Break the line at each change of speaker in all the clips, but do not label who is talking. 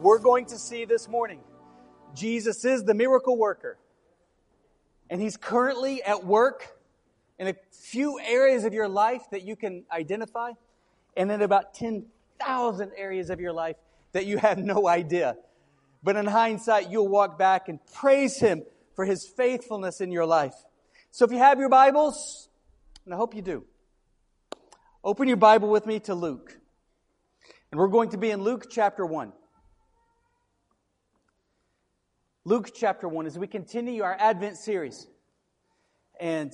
we're going to see this morning Jesus is the miracle worker. And he's currently at work in a few areas of your life that you can identify, and in about 10,000 areas of your life that you have no idea. But in hindsight, you'll walk back and praise him for his faithfulness in your life. So if you have your Bibles, and I hope you do, open your Bible with me to Luke. And we're going to be in Luke chapter 1. Luke chapter 1 as we continue our Advent series. And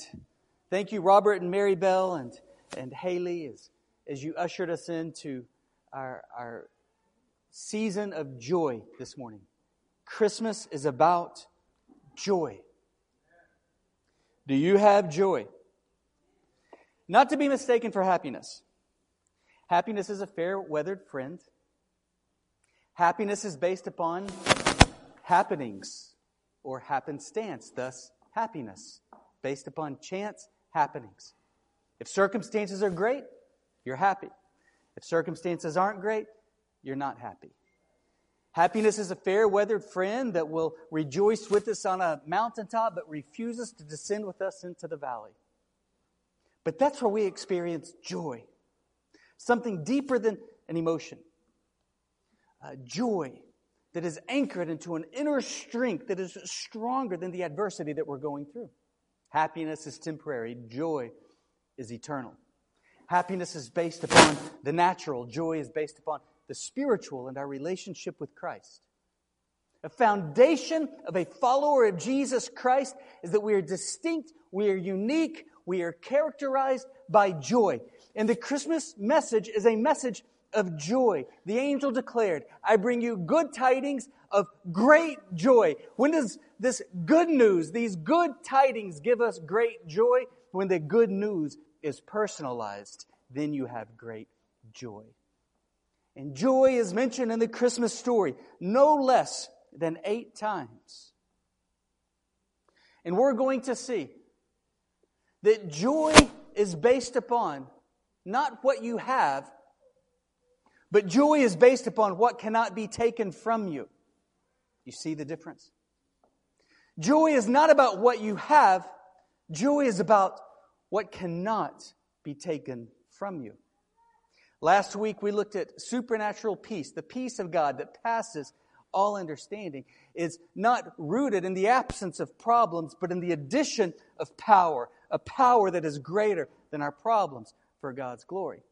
thank you, Robert and Mary Bell and, and Haley, as, as you ushered us into our, our season of joy this morning. Christmas is about joy. Do you have joy? Not to be mistaken for happiness. Happiness is a fair weathered friend. Happiness is based upon happenings or happenstance, thus, happiness, based upon chance happenings. If circumstances are great, you're happy. If circumstances aren't great, you're not happy. Happiness is a fair weathered friend that will rejoice with us on a mountaintop but refuses to descend with us into the valley. But that's where we experience joy, something deeper than an emotion. Uh, joy that is anchored into an inner strength that is stronger than the adversity that we're going through. Happiness is temporary, joy is eternal. Happiness is based upon the natural, joy is based upon the spiritual and our relationship with Christ. A foundation of a follower of Jesus Christ is that we are distinct, we are unique, we are characterized by joy. And the Christmas message is a message of joy. The angel declared, I bring you good tidings of great joy. When does this good news, these good tidings give us great joy? When the good news is personalized, then you have great joy. And joy is mentioned in the Christmas story no less than eight times. And we're going to see that joy is based upon not what you have, but joy is based upon what cannot be taken from you. You see the difference? Joy is not about what you have, joy is about what cannot be taken from you. Last week we looked at supernatural peace, the peace of God that passes all understanding is not rooted in the absence of problems, but in the addition of power, a power that is greater than our problems for God's glory.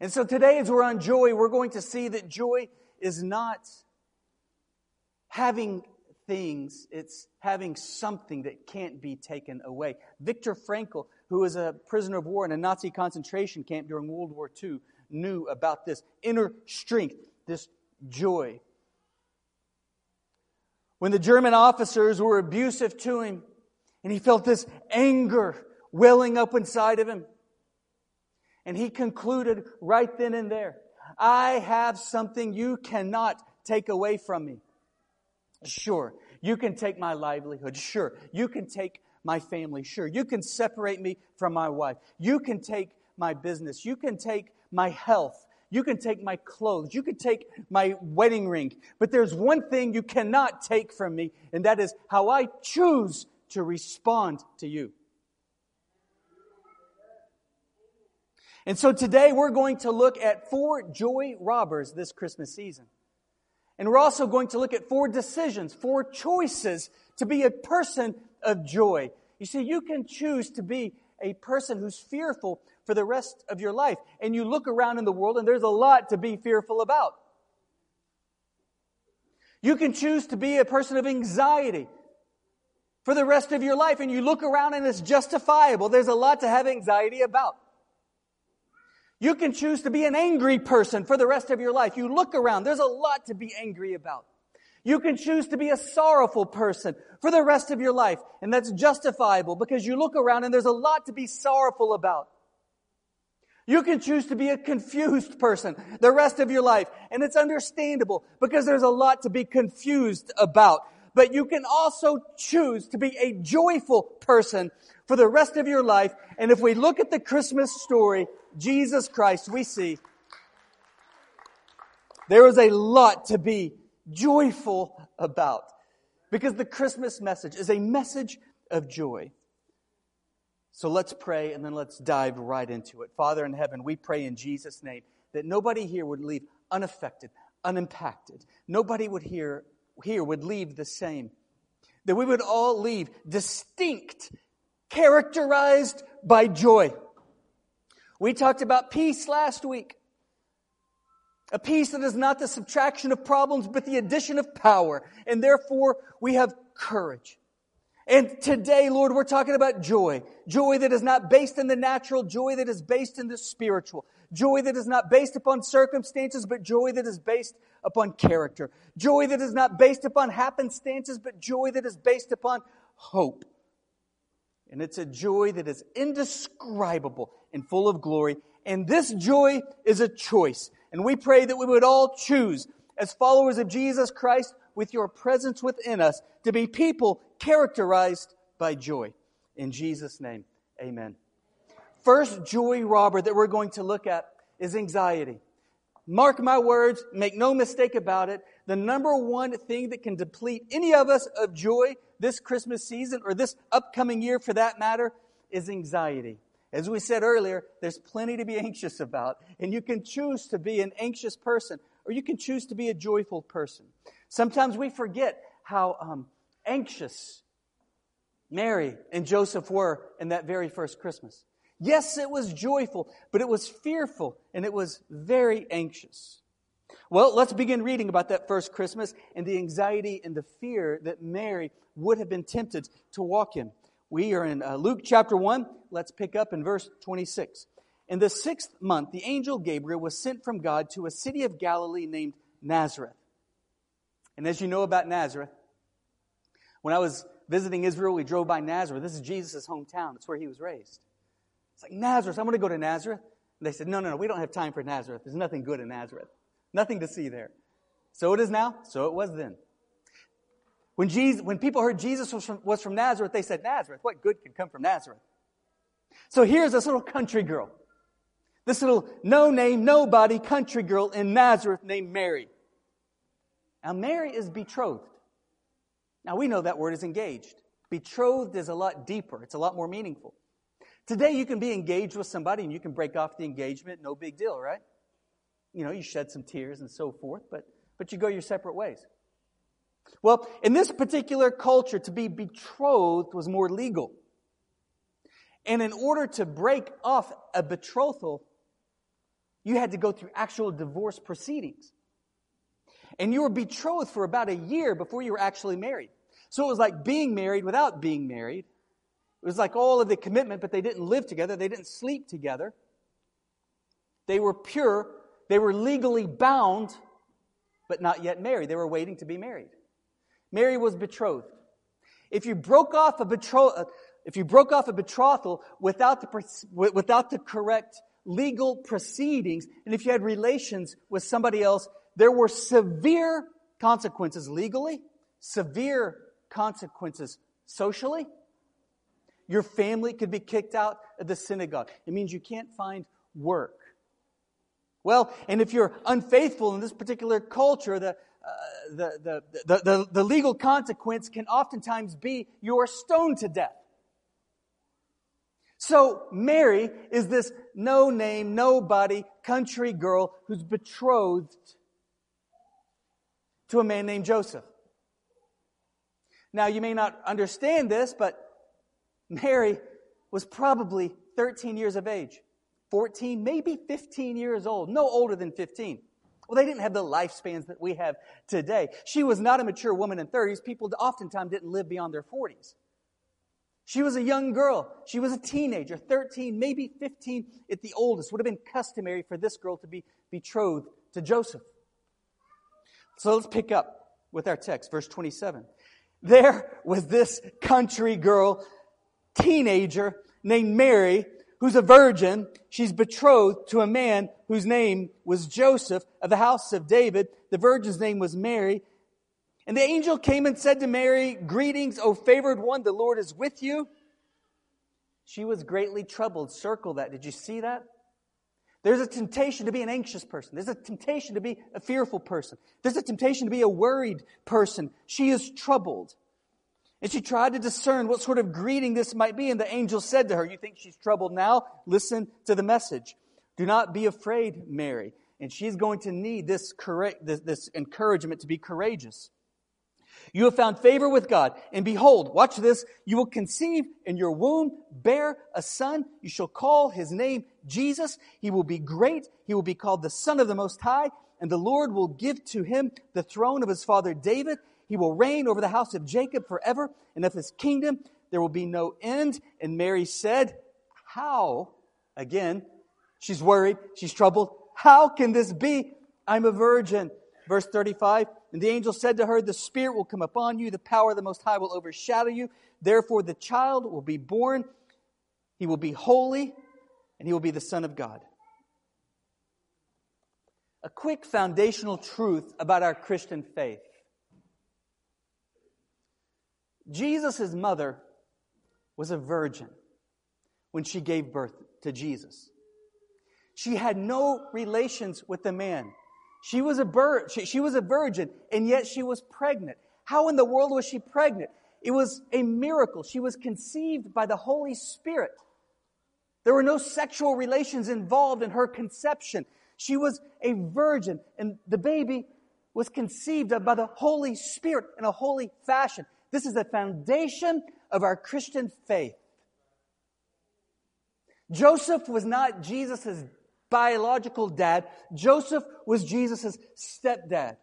And so today, as we're on joy, we're going to see that joy is not having things, it's having something that can't be taken away. Viktor Frankl, who was a prisoner of war in a Nazi concentration camp during World War II, knew about this inner strength, this joy. When the German officers were abusive to him, and he felt this anger welling up inside of him, and he concluded right then and there, I have something you cannot take away from me. Sure, you can take my livelihood. Sure, you can take my family. Sure, you can separate me from my wife. You can take my business. You can take my health. You can take my clothes. You can take my wedding ring. But there's one thing you cannot take from me, and that is how I choose to respond to you. And so today we're going to look at four joy robbers this Christmas season. And we're also going to look at four decisions, four choices to be a person of joy. You see, you can choose to be a person who's fearful for the rest of your life. And you look around in the world and there's a lot to be fearful about. You can choose to be a person of anxiety for the rest of your life and you look around and it's justifiable. There's a lot to have anxiety about. You can choose to be an angry person for the rest of your life. You look around, there's a lot to be angry about. You can choose to be a sorrowful person for the rest of your life, and that's justifiable because you look around and there's a lot to be sorrowful about. You can choose to be a confused person the rest of your life, and it's understandable because there's a lot to be confused about. But you can also choose to be a joyful person for the rest of your life. And if we look at the Christmas story, Jesus Christ, we see There is a lot to be joyful about because the Christmas message is a message of joy. So let's pray and then let's dive right into it. Father in heaven, we pray in Jesus' name that nobody here would leave unaffected, unimpacted. Nobody would hear, here would leave the same. That we would all leave distinct, characterized by joy. We talked about peace last week. A peace that is not the subtraction of problems, but the addition of power. And therefore, we have courage. And today, Lord, we're talking about joy. Joy that is not based in the natural, joy that is based in the spiritual. Joy that is not based upon circumstances, but joy that is based upon character. Joy that is not based upon happenstances, but joy that is based upon hope. And it's a joy that is indescribable and full of glory. And this joy is a choice. And we pray that we would all choose, as followers of Jesus Christ, with your presence within us, to be people characterized by joy. In Jesus' name, amen. First joy robber that we're going to look at is anxiety. Mark my words, make no mistake about it. The number one thing that can deplete any of us of joy this Christmas season or this upcoming year for that matter is anxiety. As we said earlier, there's plenty to be anxious about, and you can choose to be an anxious person or you can choose to be a joyful person. Sometimes we forget how um, anxious Mary and Joseph were in that very first Christmas. Yes, it was joyful, but it was fearful and it was very anxious. Well, let's begin reading about that first Christmas and the anxiety and the fear that Mary would have been tempted to walk in. We are in uh, Luke chapter 1. Let's pick up in verse 26. In the sixth month, the angel Gabriel was sent from God to a city of Galilee named Nazareth. And as you know about Nazareth, when I was visiting Israel, we drove by Nazareth. This is Jesus' hometown. It's where he was raised. It's like, Nazareth, I'm going to go to Nazareth. And they said, no, no, no, we don't have time for Nazareth. There's nothing good in Nazareth. Nothing to see there. So it is now, so it was then. When, Jesus, when people heard Jesus was from, was from Nazareth, they said, Nazareth, what good could come from Nazareth? So here's this little country girl. This little no name, nobody country girl in Nazareth named Mary. Now, Mary is betrothed. Now, we know that word is engaged. Betrothed is a lot deeper, it's a lot more meaningful. Today, you can be engaged with somebody and you can break off the engagement, no big deal, right? You know, you shed some tears and so forth, but, but you go your separate ways. Well, in this particular culture, to be betrothed was more legal. And in order to break off a betrothal, you had to go through actual divorce proceedings. And you were betrothed for about a year before you were actually married. So it was like being married without being married. It was like all of the commitment, but they didn't live together, they didn't sleep together. They were pure, they were legally bound, but not yet married. They were waiting to be married. Mary was betrothed. If you broke off a betrothal, uh, if you broke off a betrothal without the, without the correct legal proceedings, and if you had relations with somebody else, there were severe consequences legally, severe consequences socially. Your family could be kicked out of the synagogue. It means you can't find work. Well, and if you're unfaithful in this particular culture, the, uh, the, the, the, the, the legal consequence can oftentimes be you're stoned to death. So Mary is this no name, nobody country girl who's betrothed to a man named Joseph. Now you may not understand this, but Mary was probably 13 years of age, 14, maybe 15 years old, no older than 15. Well, they didn't have the lifespans that we have today. She was not a mature woman in 30s. People oftentimes didn't live beyond their 40s. She was a young girl. She was a teenager, 13, maybe 15 at the oldest. Would have been customary for this girl to be betrothed to Joseph. So let's pick up with our text, verse 27. There was this country girl, teenager named Mary, who's a virgin. She's betrothed to a man whose name was Joseph of the house of David. The virgin's name was Mary. And the angel came and said to Mary, Greetings, O favored one, the Lord is with you. She was greatly troubled. Circle that. Did you see that? There's a temptation to be an anxious person. There's a temptation to be a fearful person. There's a temptation to be a worried person. She is troubled. And she tried to discern what sort of greeting this might be. And the angel said to her, You think she's troubled now? Listen to the message. Do not be afraid, Mary. And she's going to need this, this, this encouragement to be courageous. You have found favor with God. And behold, watch this, you will conceive in your womb, bear a son. You shall call his name Jesus. He will be great. He will be called the Son of the Most High. And the Lord will give to him the throne of his father David. He will reign over the house of Jacob forever. And of his kingdom there will be no end. And Mary said, How? Again, she's worried. She's troubled. How can this be? I'm a virgin. Verse 35 And the angel said to her, The Spirit will come upon you, the power of the Most High will overshadow you. Therefore, the child will be born, he will be holy, and he will be the Son of God. A quick foundational truth about our Christian faith Jesus' mother was a virgin when she gave birth to Jesus. She had no relations with the man. She was a she, she was a virgin, and yet she was pregnant. How in the world was she pregnant? It was a miracle. She was conceived by the Holy Spirit. There were no sexual relations involved in her conception. She was a virgin, and the baby was conceived by the Holy Spirit in a holy fashion. This is the foundation of our Christian faith. Joseph was not Jesus' biological dad. Joseph was Jesus' stepdad.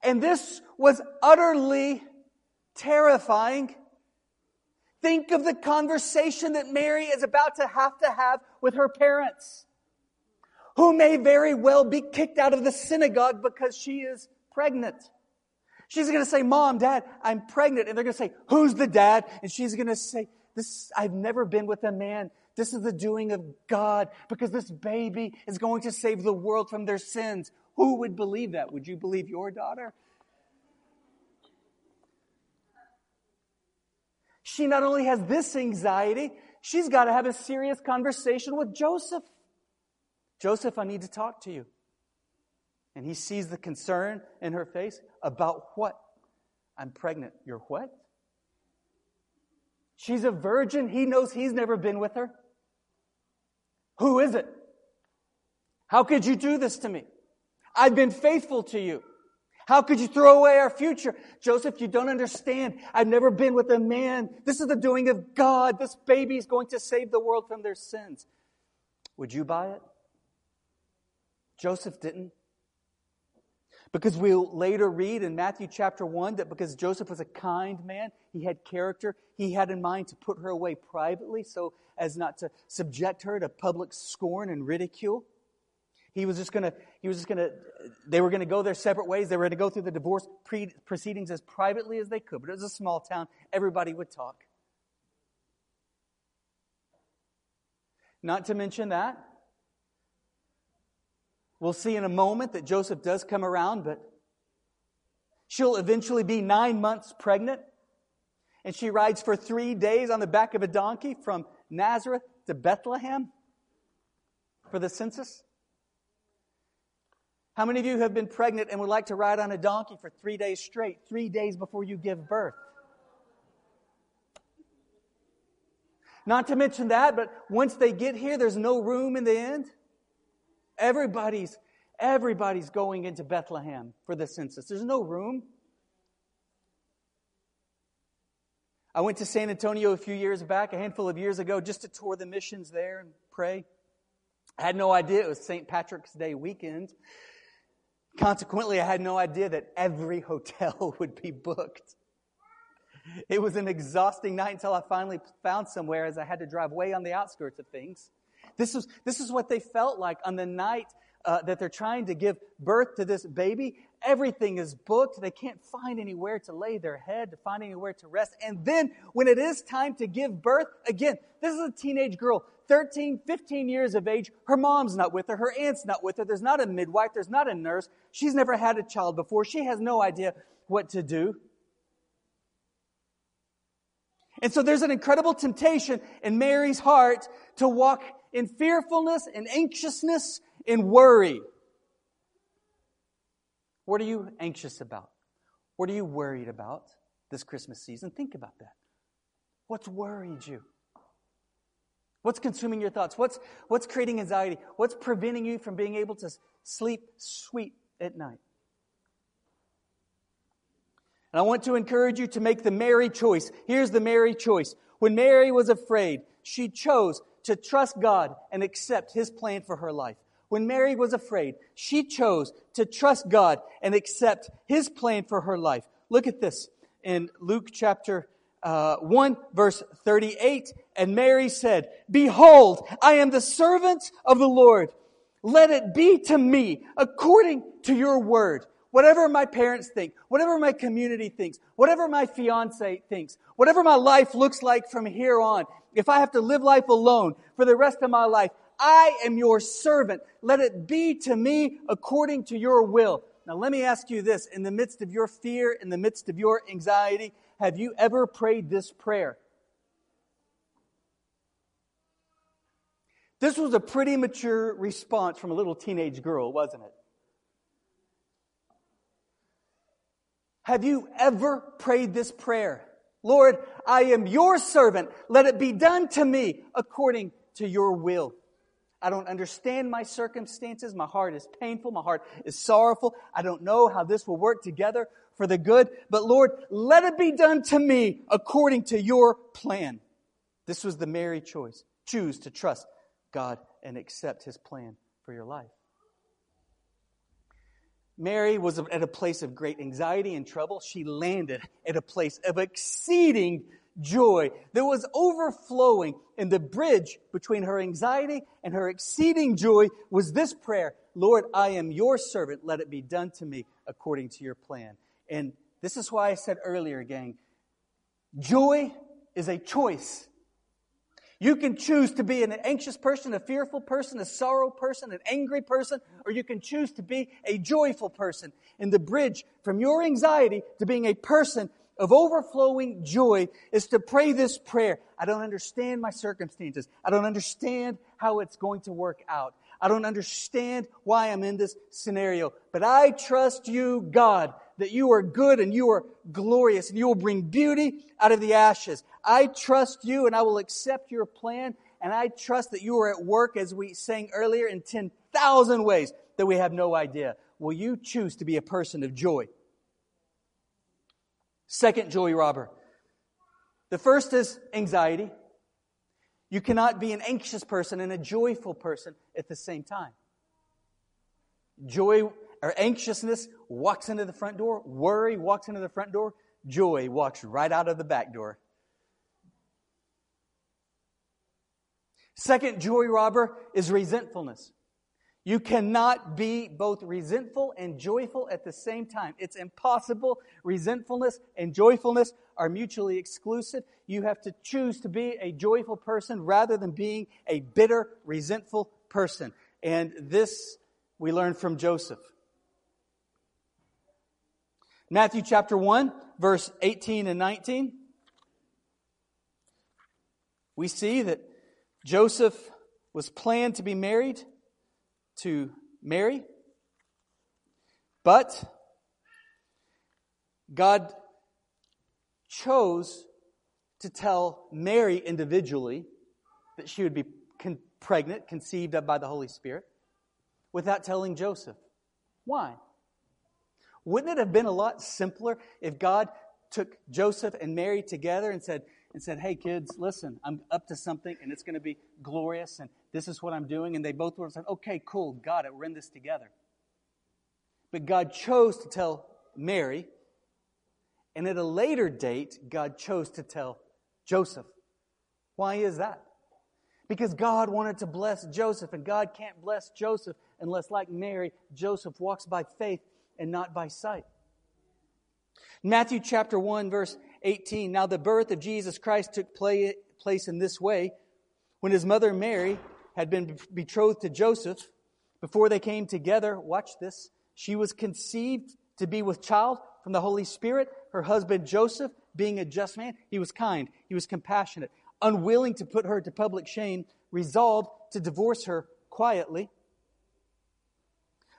And this was utterly terrifying. Think of the conversation that Mary is about to have to have with her parents, who may very well be kicked out of the synagogue because she is pregnant. She's going to say, Mom, Dad, I'm pregnant. And they're going to say, Who's the dad? And she's going to say, this, I've never been with a man. This is the doing of God because this baby is going to save the world from their sins. Who would believe that? Would you believe your daughter? She not only has this anxiety, she's got to have a serious conversation with Joseph. Joseph, I need to talk to you. And he sees the concern in her face about what? I'm pregnant. You're what? She's a virgin. He knows he's never been with her. Who is it? How could you do this to me? I've been faithful to you. How could you throw away our future? Joseph, you don't understand. I've never been with a man. This is the doing of God. This baby is going to save the world from their sins. Would you buy it? Joseph didn't. Because we'll later read in Matthew chapter 1 that because Joseph was a kind man, he had character, he had in mind to put her away privately so as not to subject her to public scorn and ridicule. He was just going to, he was just going to, they were going to go their separate ways. They were going to go through the divorce pre- proceedings as privately as they could. But it was a small town. Everybody would talk. Not to mention that, We'll see in a moment that Joseph does come around, but she'll eventually be nine months pregnant. And she rides for three days on the back of a donkey from Nazareth to Bethlehem for the census. How many of you have been pregnant and would like to ride on a donkey for three days straight, three days before you give birth? Not to mention that, but once they get here, there's no room in the end. Everybody's, everybody's going into Bethlehem for the census. There's no room. I went to San Antonio a few years back, a handful of years ago, just to tour the missions there and pray. I had no idea it was St. Patrick's Day weekend. Consequently, I had no idea that every hotel would be booked. It was an exhausting night until I finally found somewhere as I had to drive way on the outskirts of things. This is, this is what they felt like on the night uh, that they're trying to give birth to this baby. Everything is booked. They can't find anywhere to lay their head, to find anywhere to rest. And then when it is time to give birth, again, this is a teenage girl, 13, 15 years of age. Her mom's not with her. Her aunt's not with her. There's not a midwife. There's not a nurse. She's never had a child before. She has no idea what to do. And so there's an incredible temptation in Mary's heart to walk in fearfulness, in anxiousness, in worry. What are you anxious about? What are you worried about this Christmas season? Think about that. What's worried you? What's consuming your thoughts? What's, what's creating anxiety? What's preventing you from being able to sleep sweet at night? And I want to encourage you to make the Mary choice. Here's the Mary choice. When Mary was afraid, she chose to trust God and accept His plan for her life. When Mary was afraid, she chose to trust God and accept His plan for her life. Look at this in Luke chapter uh, 1 verse 38. And Mary said, Behold, I am the servant of the Lord. Let it be to me according to your word whatever my parents think, whatever my community thinks, whatever my fiance thinks, whatever my life looks like from here on, if I have to live life alone for the rest of my life, I am your servant. Let it be to me according to your will. Now, let me ask you this in the midst of your fear, in the midst of your anxiety, have you ever prayed this prayer? This was a pretty mature response from a little teenage girl, wasn't it? Have you ever prayed this prayer? Lord, I am your servant. Let it be done to me according to your will. I don't understand my circumstances. My heart is painful. My heart is sorrowful. I don't know how this will work together for the good. But Lord, let it be done to me according to your plan. This was the Mary choice. Choose to trust God and accept his plan for your life. Mary was at a place of great anxiety and trouble. She landed at a place of exceeding joy that was overflowing. And the bridge between her anxiety and her exceeding joy was this prayer Lord, I am your servant. Let it be done to me according to your plan. And this is why I said earlier, gang, joy is a choice. You can choose to be an anxious person, a fearful person, a sorrow person, an angry person, or you can choose to be a joyful person. And the bridge from your anxiety to being a person of overflowing joy is to pray this prayer. I don't understand my circumstances. I don't understand how it's going to work out. I don't understand why I'm in this scenario, but I trust you, God, that you are good and you are glorious and you will bring beauty out of the ashes. I trust you and I will accept your plan. And I trust that you are at work, as we sang earlier, in 10,000 ways that we have no idea. Will you choose to be a person of joy? Second joy robber. The first is anxiety. You cannot be an anxious person and a joyful person at the same time. Joy or anxiousness walks into the front door, worry walks into the front door, joy walks right out of the back door. Second joy robber is resentfulness. You cannot be both resentful and joyful at the same time. It's impossible. Resentfulness and joyfulness are mutually exclusive. You have to choose to be a joyful person rather than being a bitter, resentful person. And this we learn from Joseph. Matthew chapter 1, verse 18 and 19. We see that Joseph was planned to be married to Mary, but God chose to tell Mary individually that she would be con- pregnant, conceived by the Holy Spirit, without telling Joseph. Why? Wouldn't it have been a lot simpler if God took Joseph and Mary together and said, and said, Hey, kids, listen, I'm up to something and it's going to be glorious and this is what I'm doing. And they both would have said, Okay, cool, got it, we're in this together. But God chose to tell Mary, and at a later date, God chose to tell Joseph. Why is that? Because God wanted to bless Joseph, and God can't bless Joseph unless, like Mary, Joseph walks by faith and not by sight. Matthew chapter 1, verse 18. Now, the birth of Jesus Christ took place in this way. When his mother Mary had been betrothed to Joseph, before they came together, watch this, she was conceived to be with child from the Holy Spirit. Her husband Joseph, being a just man, he was kind, he was compassionate, unwilling to put her to public shame, resolved to divorce her quietly.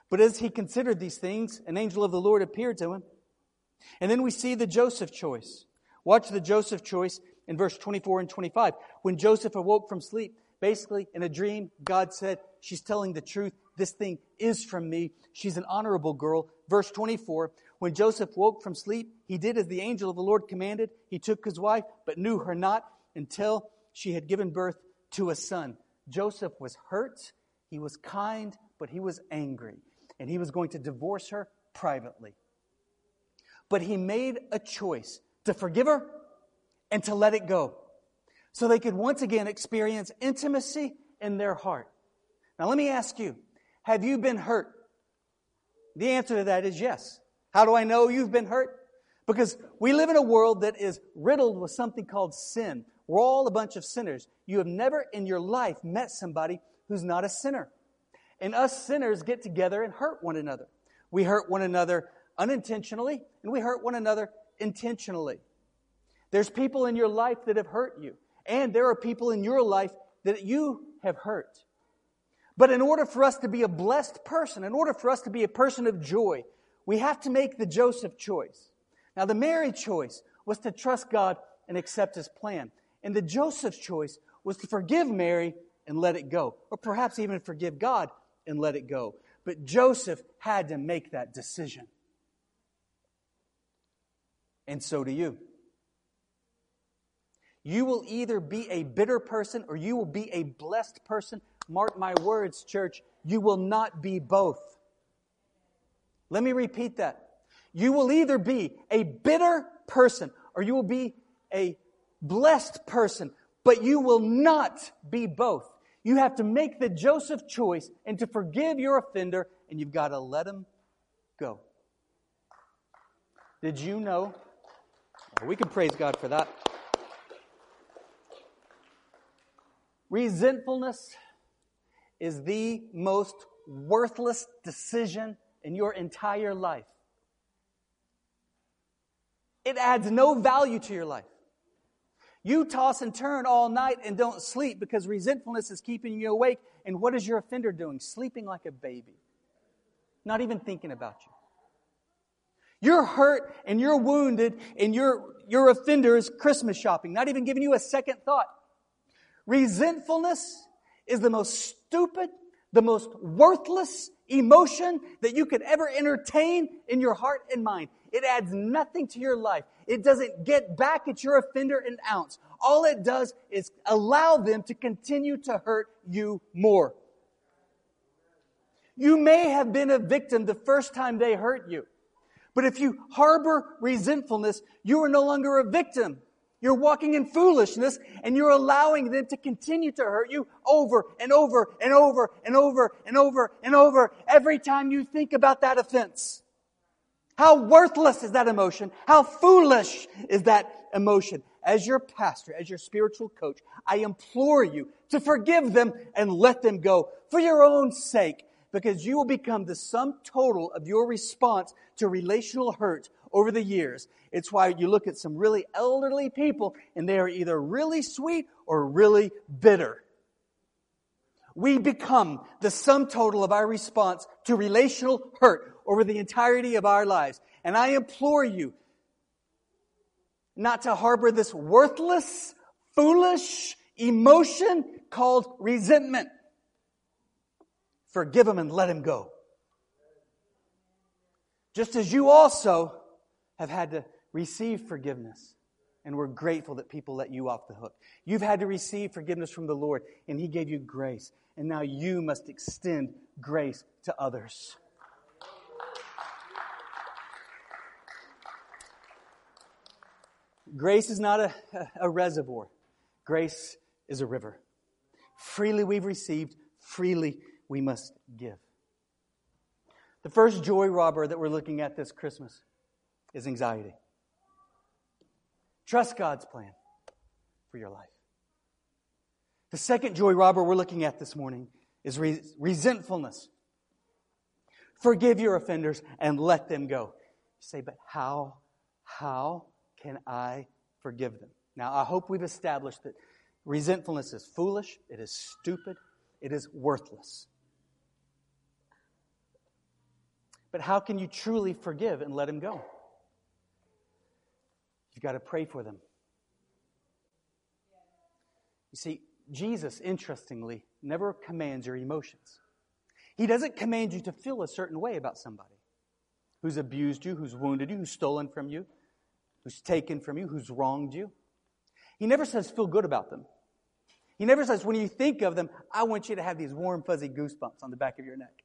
But as he considered these things, an angel of the Lord appeared to him. And then we see the Joseph choice. Watch the Joseph choice in verse 24 and 25. When Joseph awoke from sleep, basically in a dream, God said, She's telling the truth. This thing is from me. She's an honorable girl. Verse 24. When Joseph woke from sleep, he did as the angel of the Lord commanded. He took his wife, but knew her not until she had given birth to a son. Joseph was hurt. He was kind, but he was angry. And he was going to divorce her privately. But he made a choice to forgive her and to let it go so they could once again experience intimacy in their heart. Now, let me ask you have you been hurt? The answer to that is yes. How do I know you've been hurt? Because we live in a world that is riddled with something called sin. We're all a bunch of sinners. You have never in your life met somebody who's not a sinner. And us sinners get together and hurt one another. We hurt one another unintentionally, and we hurt one another intentionally. There's people in your life that have hurt you, and there are people in your life that you have hurt. But in order for us to be a blessed person, in order for us to be a person of joy, we have to make the Joseph choice. Now, the Mary choice was to trust God and accept his plan. And the Joseph choice was to forgive Mary and let it go, or perhaps even forgive God and let it go. But Joseph had to make that decision. And so do you. You will either be a bitter person or you will be a blessed person. Mark my words, church, you will not be both. Let me repeat that. You will either be a bitter person or you will be a blessed person, but you will not be both. You have to make the Joseph choice and to forgive your offender, and you've got to let him go. Did you know? We can praise God for that. Resentfulness is the most worthless decision in your entire life. It adds no value to your life. You toss and turn all night and don't sleep because resentfulness is keeping you awake. And what is your offender doing? Sleeping like a baby, not even thinking about you. You're hurt and you're wounded, and your, your offender is Christmas shopping, not even giving you a second thought. Resentfulness is the most stupid, the most worthless emotion that you could ever entertain in your heart and mind. It adds nothing to your life. It doesn't get back at your offender an ounce. All it does is allow them to continue to hurt you more. You may have been a victim the first time they hurt you. But if you harbor resentfulness, you are no longer a victim. You're walking in foolishness and you're allowing them to continue to hurt you over and over and over and over and over and over every time you think about that offense. How worthless is that emotion? How foolish is that emotion? As your pastor, as your spiritual coach, I implore you to forgive them and let them go for your own sake because you will become the sum total of your response to relational hurt over the years. It's why you look at some really elderly people and they are either really sweet or really bitter. We become the sum total of our response to relational hurt over the entirety of our lives. And I implore you not to harbor this worthless, foolish emotion called resentment. Forgive him and let him go. Just as you also have had to receive forgiveness. And we're grateful that people let you off the hook. You've had to receive forgiveness from the Lord, and He gave you grace. And now you must extend grace to others. Grace is not a, a reservoir, grace is a river. Freely we've received, freely we must give. The first joy robber that we're looking at this Christmas is anxiety. Trust God's plan for your life. The second joy robber we're looking at this morning is re- resentfulness. Forgive your offenders and let them go. You say, but how, how can I forgive them? Now, I hope we've established that resentfulness is foolish, it is stupid, It is worthless. But how can you truly forgive and let him go? You've got to pray for them. You see, Jesus, interestingly, never commands your emotions. He doesn't command you to feel a certain way about somebody who's abused you, who's wounded you, who's stolen from you, who's taken from you, who's wronged you. He never says feel good about them. He never says when you think of them, I want you to have these warm, fuzzy goosebumps on the back of your neck.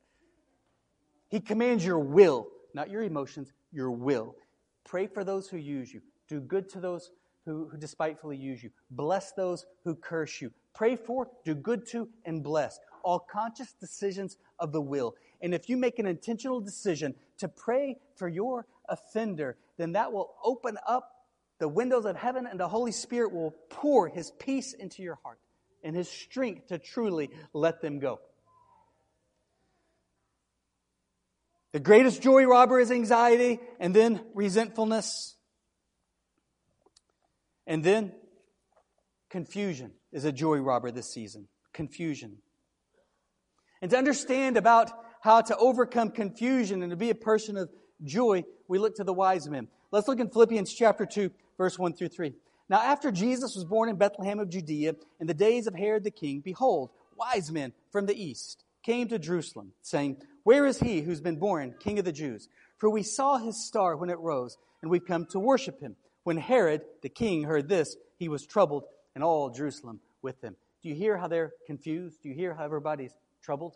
He commands your will, not your emotions, your will. Pray for those who use you. Do good to those who, who despitefully use you. Bless those who curse you. Pray for, do good to, and bless. All conscious decisions of the will. And if you make an intentional decision to pray for your offender, then that will open up the windows of heaven and the Holy Spirit will pour His peace into your heart and His strength to truly let them go. The greatest joy robber is anxiety, and then resentfulness, and then confusion is a joy robber this season. Confusion. And to understand about how to overcome confusion and to be a person of joy, we look to the wise men. Let's look in Philippians chapter 2, verse 1 through 3. Now, after Jesus was born in Bethlehem of Judea in the days of Herod the king, behold, wise men from the east came to Jerusalem, saying, Where is he who's been born king of the Jews? For we saw his star when it rose, and we've come to worship him. When Herod the king heard this, he was troubled, and all Jerusalem with him. Do you hear how they're confused? Do you hear how everybody's troubled?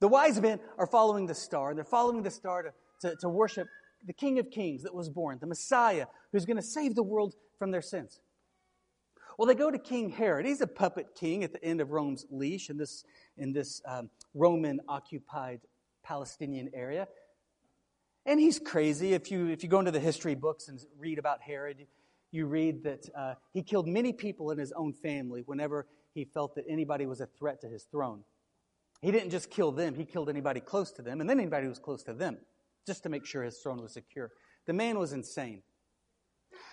The wise men are following the star. They're following the star to, to, to worship the King of Kings that was born, the Messiah who's going to save the world from their sins. Well, they go to King Herod. He's a puppet king at the end of Rome's leash in this, in this um, Roman occupied Palestinian area. And he's crazy. If you, if you go into the history books and read about Herod, you read that uh, he killed many people in his own family whenever he felt that anybody was a threat to his throne. He didn't just kill them, he killed anybody close to them, and then anybody who was close to them, just to make sure his throne was secure. The man was insane.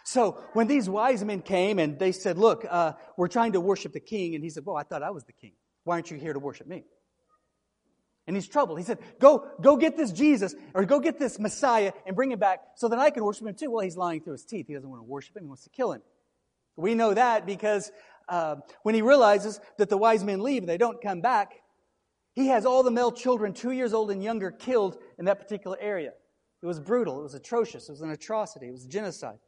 So when these wise men came and they said, Look, uh, we're trying to worship the king, and he said, Well, I thought I was the king. Why aren't you here to worship me? And he's troubled. He said, Go, go get this Jesus, or go get this Messiah and bring him back so that I can worship him too. Well, he's lying through his teeth. He doesn't want to worship him, he wants to kill him. We know that because uh, when he realizes that the wise men leave and they don't come back, he has all the male children, two years old and younger, killed in that particular area. It was brutal. It was atrocious. It was an atrocity. It was genocide.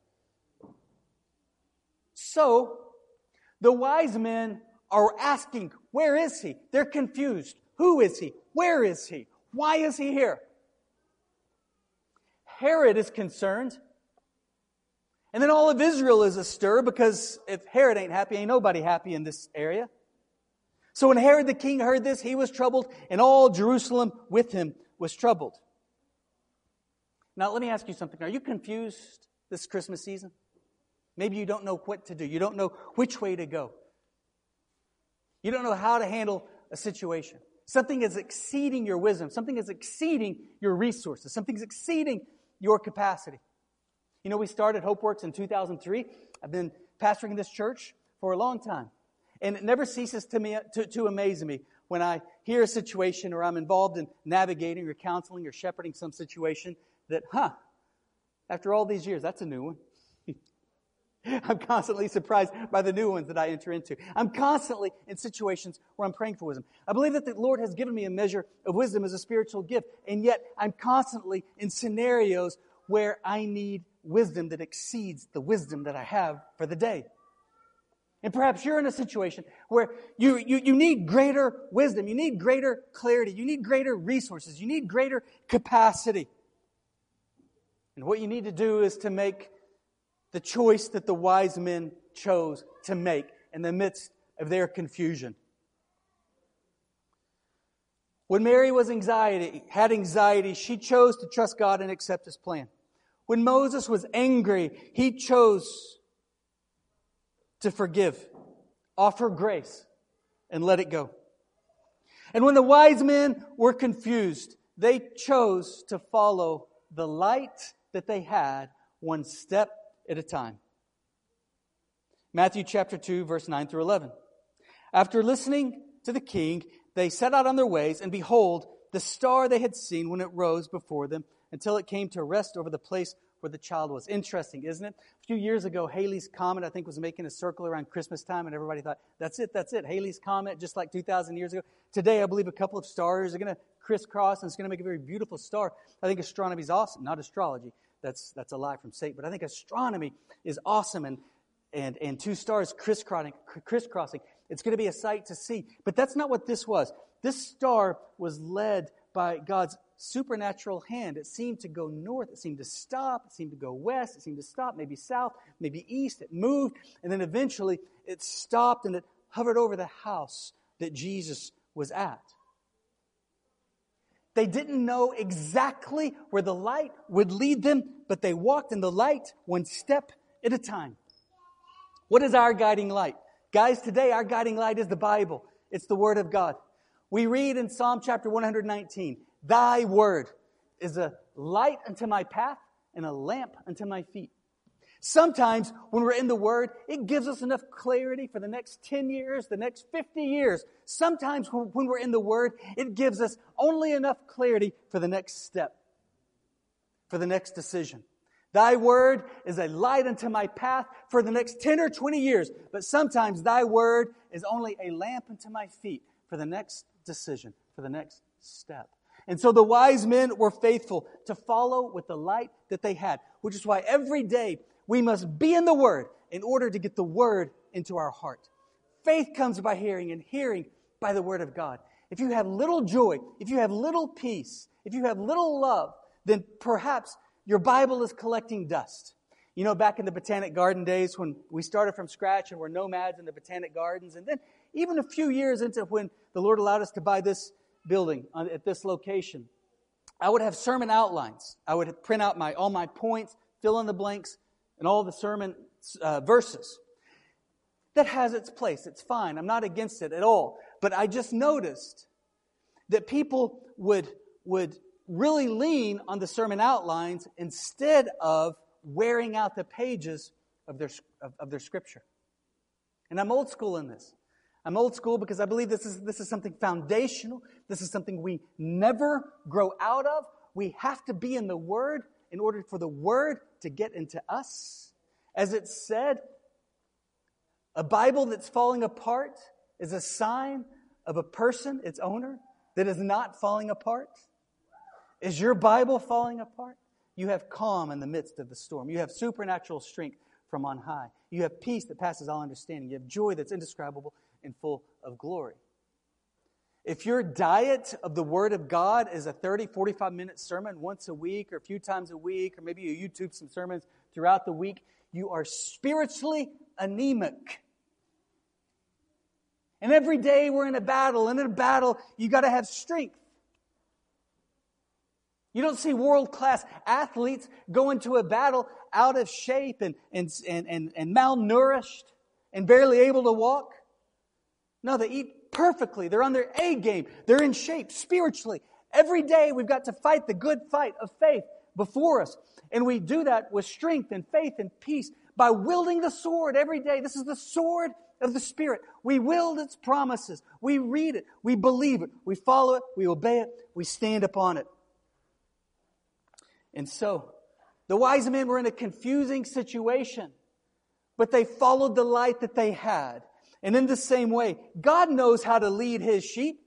So, the wise men are asking, Where is he? They're confused. Who is he? Where is he? Why is he here? Herod is concerned. And then all of Israel is astir because if Herod ain't happy, ain't nobody happy in this area. So when Herod the king heard this, he was troubled, and all Jerusalem with him was troubled. Now, let me ask you something. Are you confused this Christmas season? Maybe you don't know what to do. You don't know which way to go. You don't know how to handle a situation. Something is exceeding your wisdom. Something is exceeding your resources. Something is exceeding your capacity. You know, we started HopeWorks in 2003. I've been pastoring this church for a long time. And it never ceases to, me, to, to amaze me when I hear a situation or I'm involved in navigating or counseling or shepherding some situation that, huh, after all these years, that's a new one. I'm constantly surprised by the new ones that I enter into. I'm constantly in situations where I'm praying for wisdom. I believe that the Lord has given me a measure of wisdom as a spiritual gift, and yet I'm constantly in scenarios where I need wisdom that exceeds the wisdom that I have for the day. And perhaps you're in a situation where you, you, you need greater wisdom, you need greater clarity, you need greater resources, you need greater capacity. And what you need to do is to make the choice that the wise men chose to make in the midst of their confusion. When Mary was anxiety, had anxiety, she chose to trust God and accept his plan. When Moses was angry, he chose to forgive, offer grace, and let it go. And when the wise men were confused, they chose to follow the light that they had one step at a time. Matthew chapter 2, verse 9 through 11. After listening to the king, they set out on their ways, and behold, the star they had seen when it rose before them until it came to rest over the place where the child was. Interesting, isn't it? A few years ago, Halley's Comet, I think, was making a circle around Christmas time, and everybody thought, that's it, that's it. Halley's Comet, just like 2,000 years ago. Today, I believe a couple of stars are going to crisscross, and it's going to make a very beautiful star. I think astronomy is awesome, not astrology. That's, that's a lie from Satan. But I think astronomy is awesome, and, and, and two stars crisscrossing, crisscrossing. It's going to be a sight to see. But that's not what this was. This star was led by God's supernatural hand. It seemed to go north, it seemed to stop, it seemed to go west, it seemed to stop, maybe south, maybe east. It moved, and then eventually it stopped and it hovered over the house that Jesus was at. They didn't know exactly where the light would lead them, but they walked in the light one step at a time. What is our guiding light? Guys, today our guiding light is the Bible. It's the Word of God. We read in Psalm chapter 119, Thy word is a light unto my path and a lamp unto my feet. Sometimes when we're in the Word, it gives us enough clarity for the next 10 years, the next 50 years. Sometimes when we're in the Word, it gives us only enough clarity for the next step, for the next decision. Thy Word is a light unto my path for the next 10 or 20 years, but sometimes Thy Word is only a lamp unto my feet for the next decision, for the next step. And so the wise men were faithful to follow with the light that they had, which is why every day we must be in the Word in order to get the Word into our heart. Faith comes by hearing, and hearing by the Word of God. If you have little joy, if you have little peace, if you have little love, then perhaps your Bible is collecting dust. You know, back in the Botanic Garden days when we started from scratch and were nomads in the Botanic Gardens, and then even a few years into when the Lord allowed us to buy this building at this location, I would have sermon outlines. I would print out my, all my points, fill in the blanks, and all the sermon uh, verses. That has its place. It's fine. I'm not against it at all. But I just noticed that people would, would really lean on the sermon outlines instead of wearing out the pages of their, of, of their scripture. And I'm old school in this. I'm old school because I believe this is, this is something foundational. This is something we never grow out of. We have to be in the Word in order for the Word to get into us. As it said, a Bible that's falling apart is a sign of a person, its owner, that is not falling apart. Is your Bible falling apart? You have calm in the midst of the storm. You have supernatural strength from on high. You have peace that passes all understanding. You have joy that's indescribable and full of glory. If your diet of the Word of God is a 30, 45 minute sermon once a week or a few times a week, or maybe you YouTube some sermons throughout the week, you are spiritually anemic. And every day we're in a battle, and in a battle, you got to have strength. You don't see world class athletes go into a battle out of shape and, and, and, and, and malnourished and barely able to walk. No, they eat perfectly. They're on their A game. They're in shape spiritually. Every day we've got to fight the good fight of faith before us. And we do that with strength and faith and peace by wielding the sword every day. This is the sword of the Spirit. We wield its promises. We read it. We believe it. We follow it. We obey it. We stand upon it. And so, the wise men were in a confusing situation, but they followed the light that they had. And in the same way, God knows how to lead His sheep.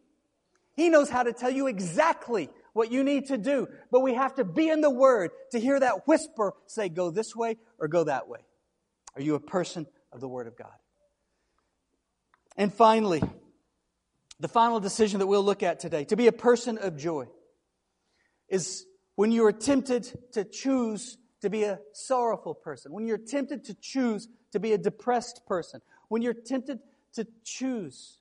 He knows how to tell you exactly what you need to do. But we have to be in the Word to hear that whisper say, go this way or go that way. Are you a person of the Word of God? And finally, the final decision that we'll look at today to be a person of joy is when you are tempted to choose to be a sorrowful person, when you're tempted to choose to be a depressed person, when you're tempted to choose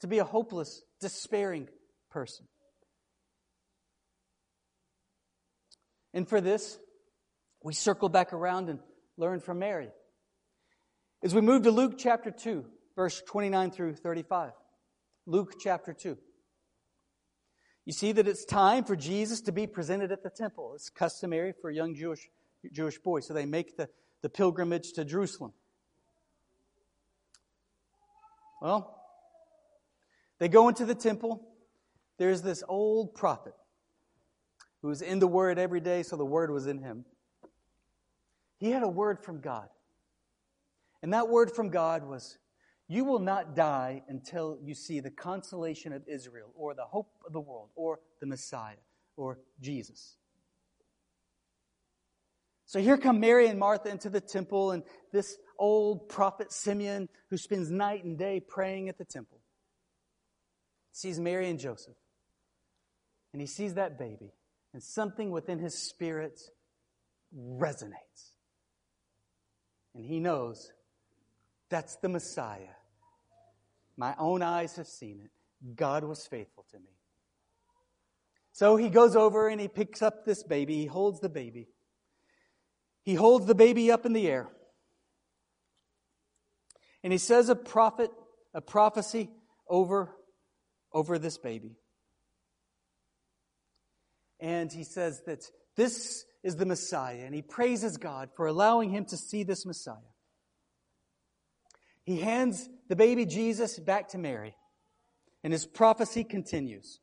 to be a hopeless, despairing person. And for this, we circle back around and learn from Mary. As we move to Luke chapter 2, verse 29 through 35. Luke chapter 2. You see that it's time for Jesus to be presented at the temple. It's customary for young Jewish, Jewish boys, so they make the, the pilgrimage to Jerusalem. Well, They go into the temple. There's this old prophet who was in the Word every day, so the Word was in him. He had a word from God. And that word from God was, You will not die until you see the consolation of Israel, or the hope of the world, or the Messiah, or Jesus. So here come Mary and Martha into the temple, and this old prophet Simeon, who spends night and day praying at the temple, sees Mary and Joseph. And he sees that baby, and something within his spirit resonates. And he knows that's the Messiah. My own eyes have seen it. God was faithful to me. So he goes over and he picks up this baby. He holds the baby. He holds the baby up in the air. And he says a prophet, a prophecy over, over this baby. And he says that this is the Messiah, and he praises God for allowing him to see this Messiah. He hands the baby Jesus back to Mary, and his prophecy continues.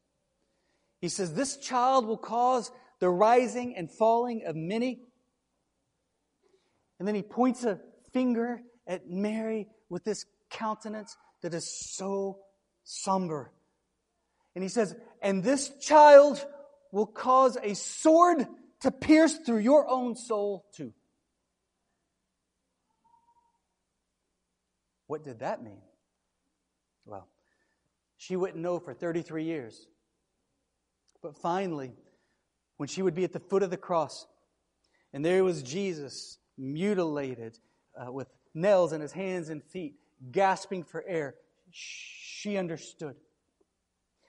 He says, This child will cause the rising and falling of many. And then he points a finger at Mary with this countenance that is so somber. And he says, And this child will cause a sword to pierce through your own soul too. What did that mean? Well, she wouldn't know for 33 years. But finally, when she would be at the foot of the cross, and there was Jesus mutilated uh, with nails in his hands and feet, gasping for air, she understood.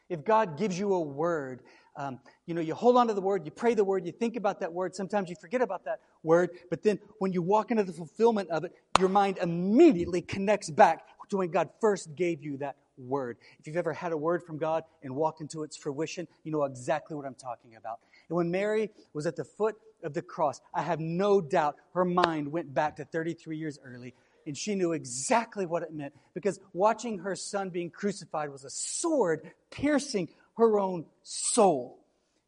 If God gives you a word um, you know, you hold on to the word, you pray the word, you think about that word. Sometimes you forget about that word, but then when you walk into the fulfillment of it, your mind immediately connects back to when God first gave you that word. If you've ever had a word from God and walked into its fruition, you know exactly what I'm talking about. And when Mary was at the foot of the cross, I have no doubt her mind went back to 33 years early and she knew exactly what it meant because watching her son being crucified was a sword piercing her own soul.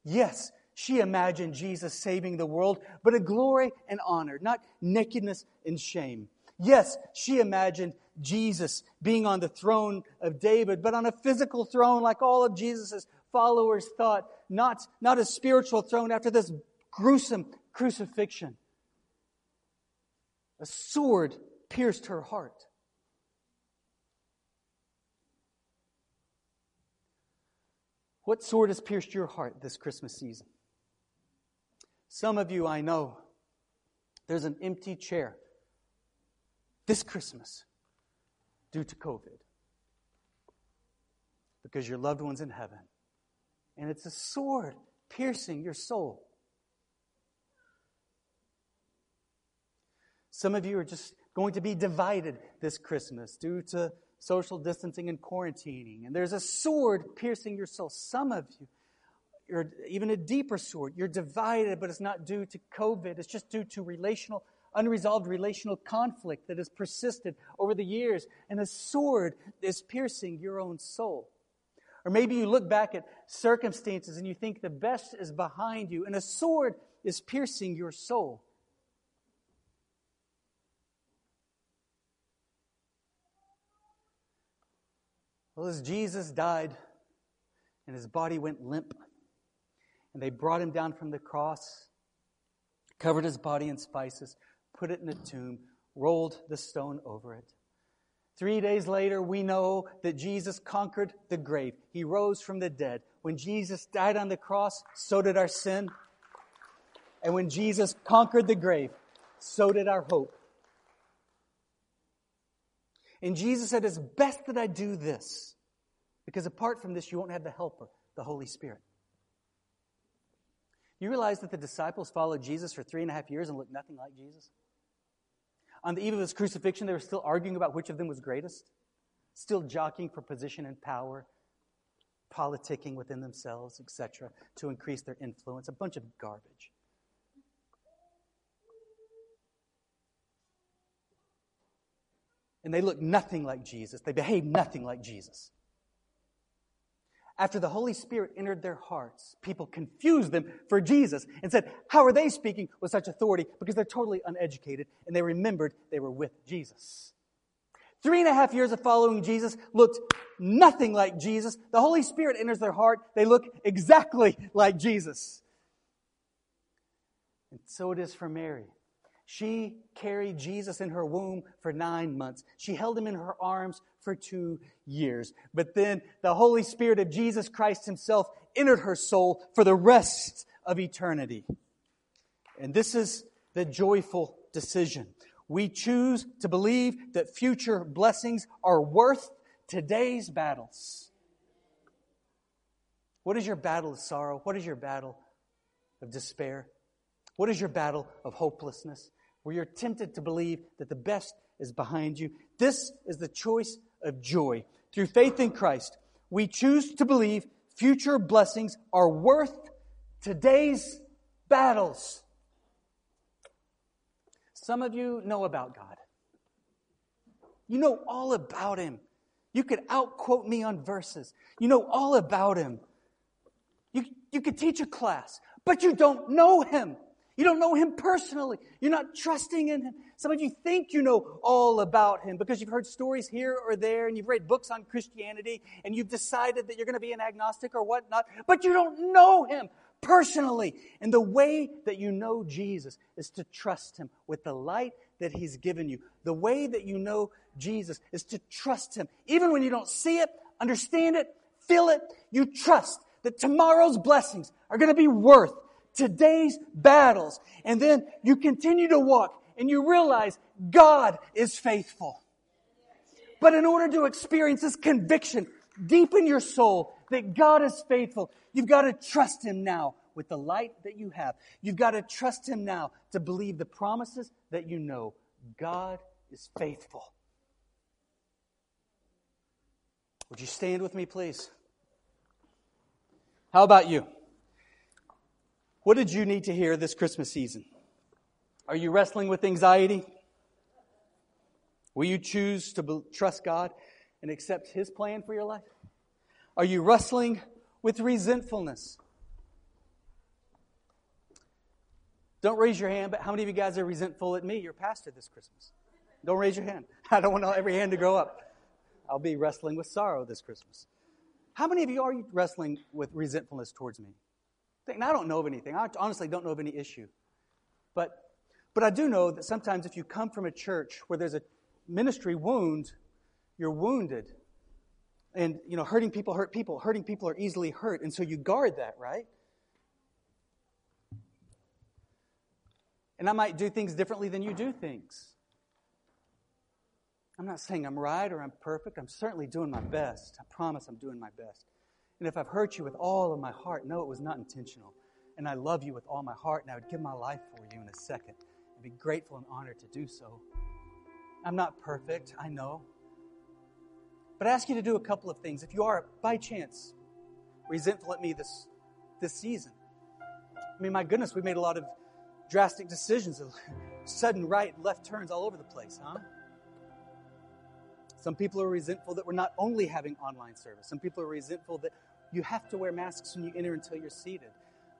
Yes, she imagined Jesus saving the world, but a glory and honor, not nakedness and shame. Yes, she imagined Jesus being on the throne of David, but on a physical throne like all of Jesus' followers thought, not, not a spiritual throne after this gruesome crucifixion. A sword pierced her heart. What sword has pierced your heart this Christmas season? Some of you, I know, there's an empty chair this Christmas due to COVID because your loved one's in heaven. And it's a sword piercing your soul. Some of you are just going to be divided this Christmas due to social distancing and quarantining. And there's a sword piercing your soul. Some of you, you're even a deeper sword. You're divided, but it's not due to COVID. It's just due to relational, unresolved relational conflict that has persisted over the years. And a sword is piercing your own soul. Or maybe you look back at circumstances and you think the best is behind you, and a sword is piercing your soul. Well, as Jesus died and his body went limp, and they brought him down from the cross, covered his body in spices, put it in a tomb, rolled the stone over it. Three days later, we know that Jesus conquered the grave. He rose from the dead. When Jesus died on the cross, so did our sin. And when Jesus conquered the grave, so did our hope. And Jesus said, It's best that I do this, because apart from this, you won't have the helper, the Holy Spirit. You realize that the disciples followed Jesus for three and a half years and looked nothing like Jesus? On the eve of his crucifixion, they were still arguing about which of them was greatest, still jockeying for position and power, politicking within themselves, etc., to increase their influence. A bunch of garbage. And they look nothing like Jesus. They behave nothing like Jesus. After the Holy Spirit entered their hearts, people confused them for Jesus and said, How are they speaking with such authority? Because they're totally uneducated and they remembered they were with Jesus. Three and a half years of following Jesus looked nothing like Jesus. The Holy Spirit enters their heart. They look exactly like Jesus. And so it is for Mary. She carried Jesus in her womb for nine months. She held him in her arms for two years. But then the Holy Spirit of Jesus Christ himself entered her soul for the rest of eternity. And this is the joyful decision. We choose to believe that future blessings are worth today's battles. What is your battle of sorrow? What is your battle of despair? What is your battle of hopelessness? Where you're tempted to believe that the best is behind you. This is the choice of joy. Through faith in Christ, we choose to believe future blessings are worth today's battles. Some of you know about God. You know all about Him. You could outquote me on verses. You know all about Him. You, you could teach a class, but you don't know Him. You don't know Him personally. You're not trusting in Him. Some of you think you know all about Him because you've heard stories here or there and you've read books on Christianity and you've decided that you're going to be an agnostic or whatnot, but you don't know Him personally. And the way that you know Jesus is to trust Him with the light that He's given you. The way that you know Jesus is to trust Him. Even when you don't see it, understand it, feel it, you trust that tomorrow's blessings are going to be worth today's battles. And then you continue to walk and you realize God is faithful. But in order to experience this conviction deep in your soul that God is faithful, You've got to trust Him now with the light that you have. You've got to trust Him now to believe the promises that you know. God is faithful. Would you stand with me, please? How about you? What did you need to hear this Christmas season? Are you wrestling with anxiety? Will you choose to trust God and accept His plan for your life? Are you wrestling with resentfulness. Don't raise your hand, but how many of you guys are resentful at me, your pastor, this Christmas? Don't raise your hand. I don't want every hand to go up. I'll be wrestling with sorrow this Christmas. How many of you are wrestling with resentfulness towards me? I don't know of anything. I honestly don't know of any issue. But, but I do know that sometimes if you come from a church where there's a ministry wound, you're wounded and, you know, hurting people hurt people. Hurting people are easily hurt. And so you guard that, right? And I might do things differently than you do things. I'm not saying I'm right or I'm perfect. I'm certainly doing my best. I promise I'm doing my best. And if I've hurt you with all of my heart, no, it was not intentional. And I love you with all my heart, and I would give my life for you in a second. I'd be grateful and honored to do so. I'm not perfect, I know. But I ask you to do a couple of things. If you are, by chance, resentful at me this, this season, I mean, my goodness, we made a lot of drastic decisions, sudden right left turns all over the place, huh? Some people are resentful that we're not only having online service. Some people are resentful that you have to wear masks when you enter until you're seated,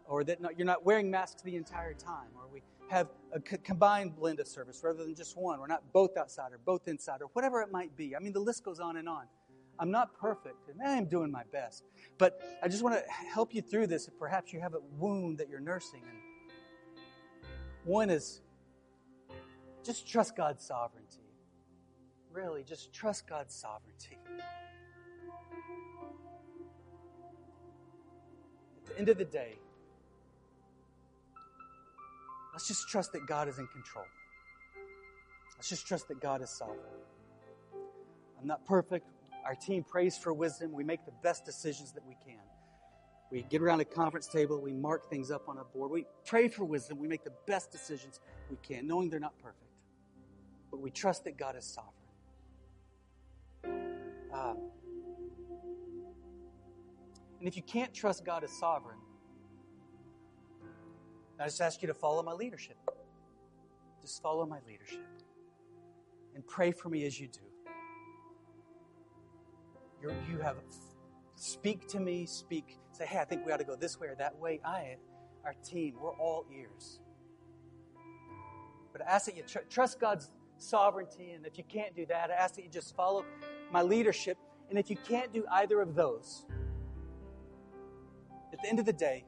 or that not, you're not wearing masks the entire time, or we have a c- combined blend of service rather than just one. We're not both outside or both inside or whatever it might be. I mean, the list goes on and on. I'm not perfect, and I am doing my best. But I just want to help you through this if perhaps you have a wound that you're nursing. And one is just trust God's sovereignty. Really, just trust God's sovereignty. At the end of the day, Let's just trust that God is in control. Let's just trust that God is sovereign. I'm not perfect. Our team prays for wisdom. We make the best decisions that we can. We get around a conference table. We mark things up on a board. We pray for wisdom. We make the best decisions we can, knowing they're not perfect. But we trust that God is sovereign. Um, and if you can't trust God as sovereign, I just ask you to follow my leadership. Just follow my leadership. And pray for me as you do. You're, you have speak to me, speak, say, hey, I think we ought to go this way or that way. I, our team, we're all ears. But I ask that you tr- trust God's sovereignty, and if you can't do that, I ask that you just follow my leadership. And if you can't do either of those, at the end of the day,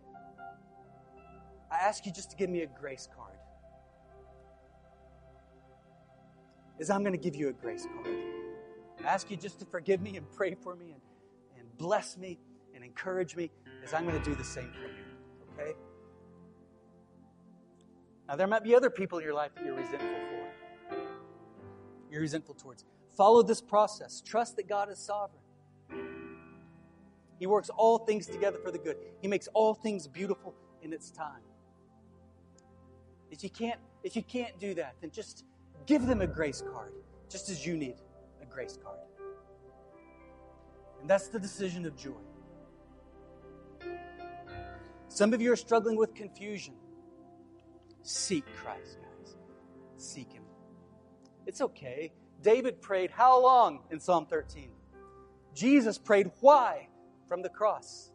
I ask you just to give me a grace card. Is I'm going to give you a grace card. I ask you just to forgive me and pray for me and, and bless me and encourage me as I'm going to do the same for you. Okay? Now, there might be other people in your life that you're resentful for. You're resentful towards. Follow this process. Trust that God is sovereign. He works all things together for the good. He makes all things beautiful in its time. If you can't, if you can't do that, then just give them a grace card, just as you need a grace card. And that's the decision of joy. Some of you are struggling with confusion. Seek Christ, guys. Seek Him. It's okay. David prayed how long in Psalm 13? Jesus prayed why from the cross.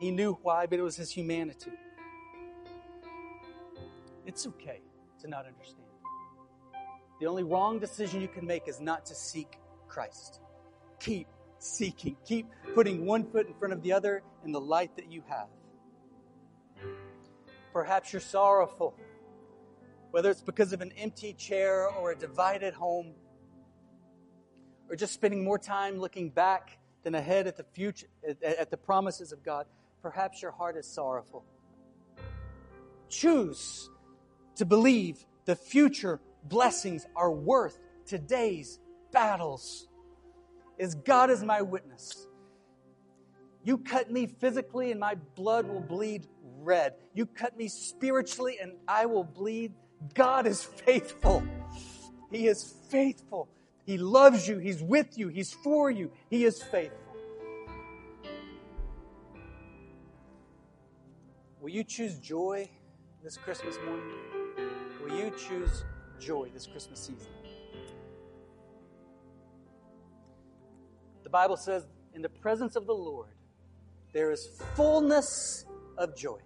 He knew why, but it was his humanity. It's okay to not understand. The only wrong decision you can make is not to seek Christ. Keep seeking, keep putting one foot in front of the other in the light that you have. Perhaps you're sorrowful, whether it's because of an empty chair or a divided home, or just spending more time looking back than ahead at the future, at the promises of God. Perhaps your heart is sorrowful. Choose to believe the future blessings are worth today's battles. As God is my witness. You cut me physically, and my blood will bleed red. You cut me spiritually, and I will bleed. God is faithful. He is faithful. He loves you. He's with you. He's for you. He is faithful. Will you choose joy this Christmas morning? Will you choose joy this Christmas season? The Bible says, in the presence of the Lord, there is fullness of joy.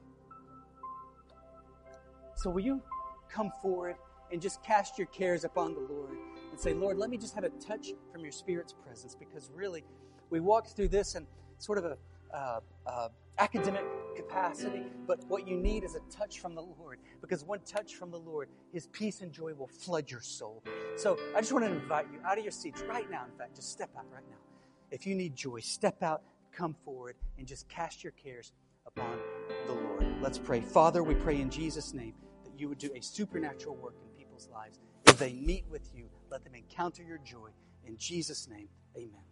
So will you come forward and just cast your cares upon the Lord and say, Lord, let me just have a touch from your Spirit's presence because really we walk through this in sort of a uh, uh, academic capacity, but what you need is a touch from the Lord. Because one touch from the Lord, His peace and joy will flood your soul. So I just want to invite you out of your seats right now. In fact, just step out right now. If you need joy, step out, come forward, and just cast your cares upon the Lord. Let's pray. Father, we pray in Jesus' name you would do a supernatural work in people's lives. If they meet with you, let them encounter your joy. In Jesus' name, amen.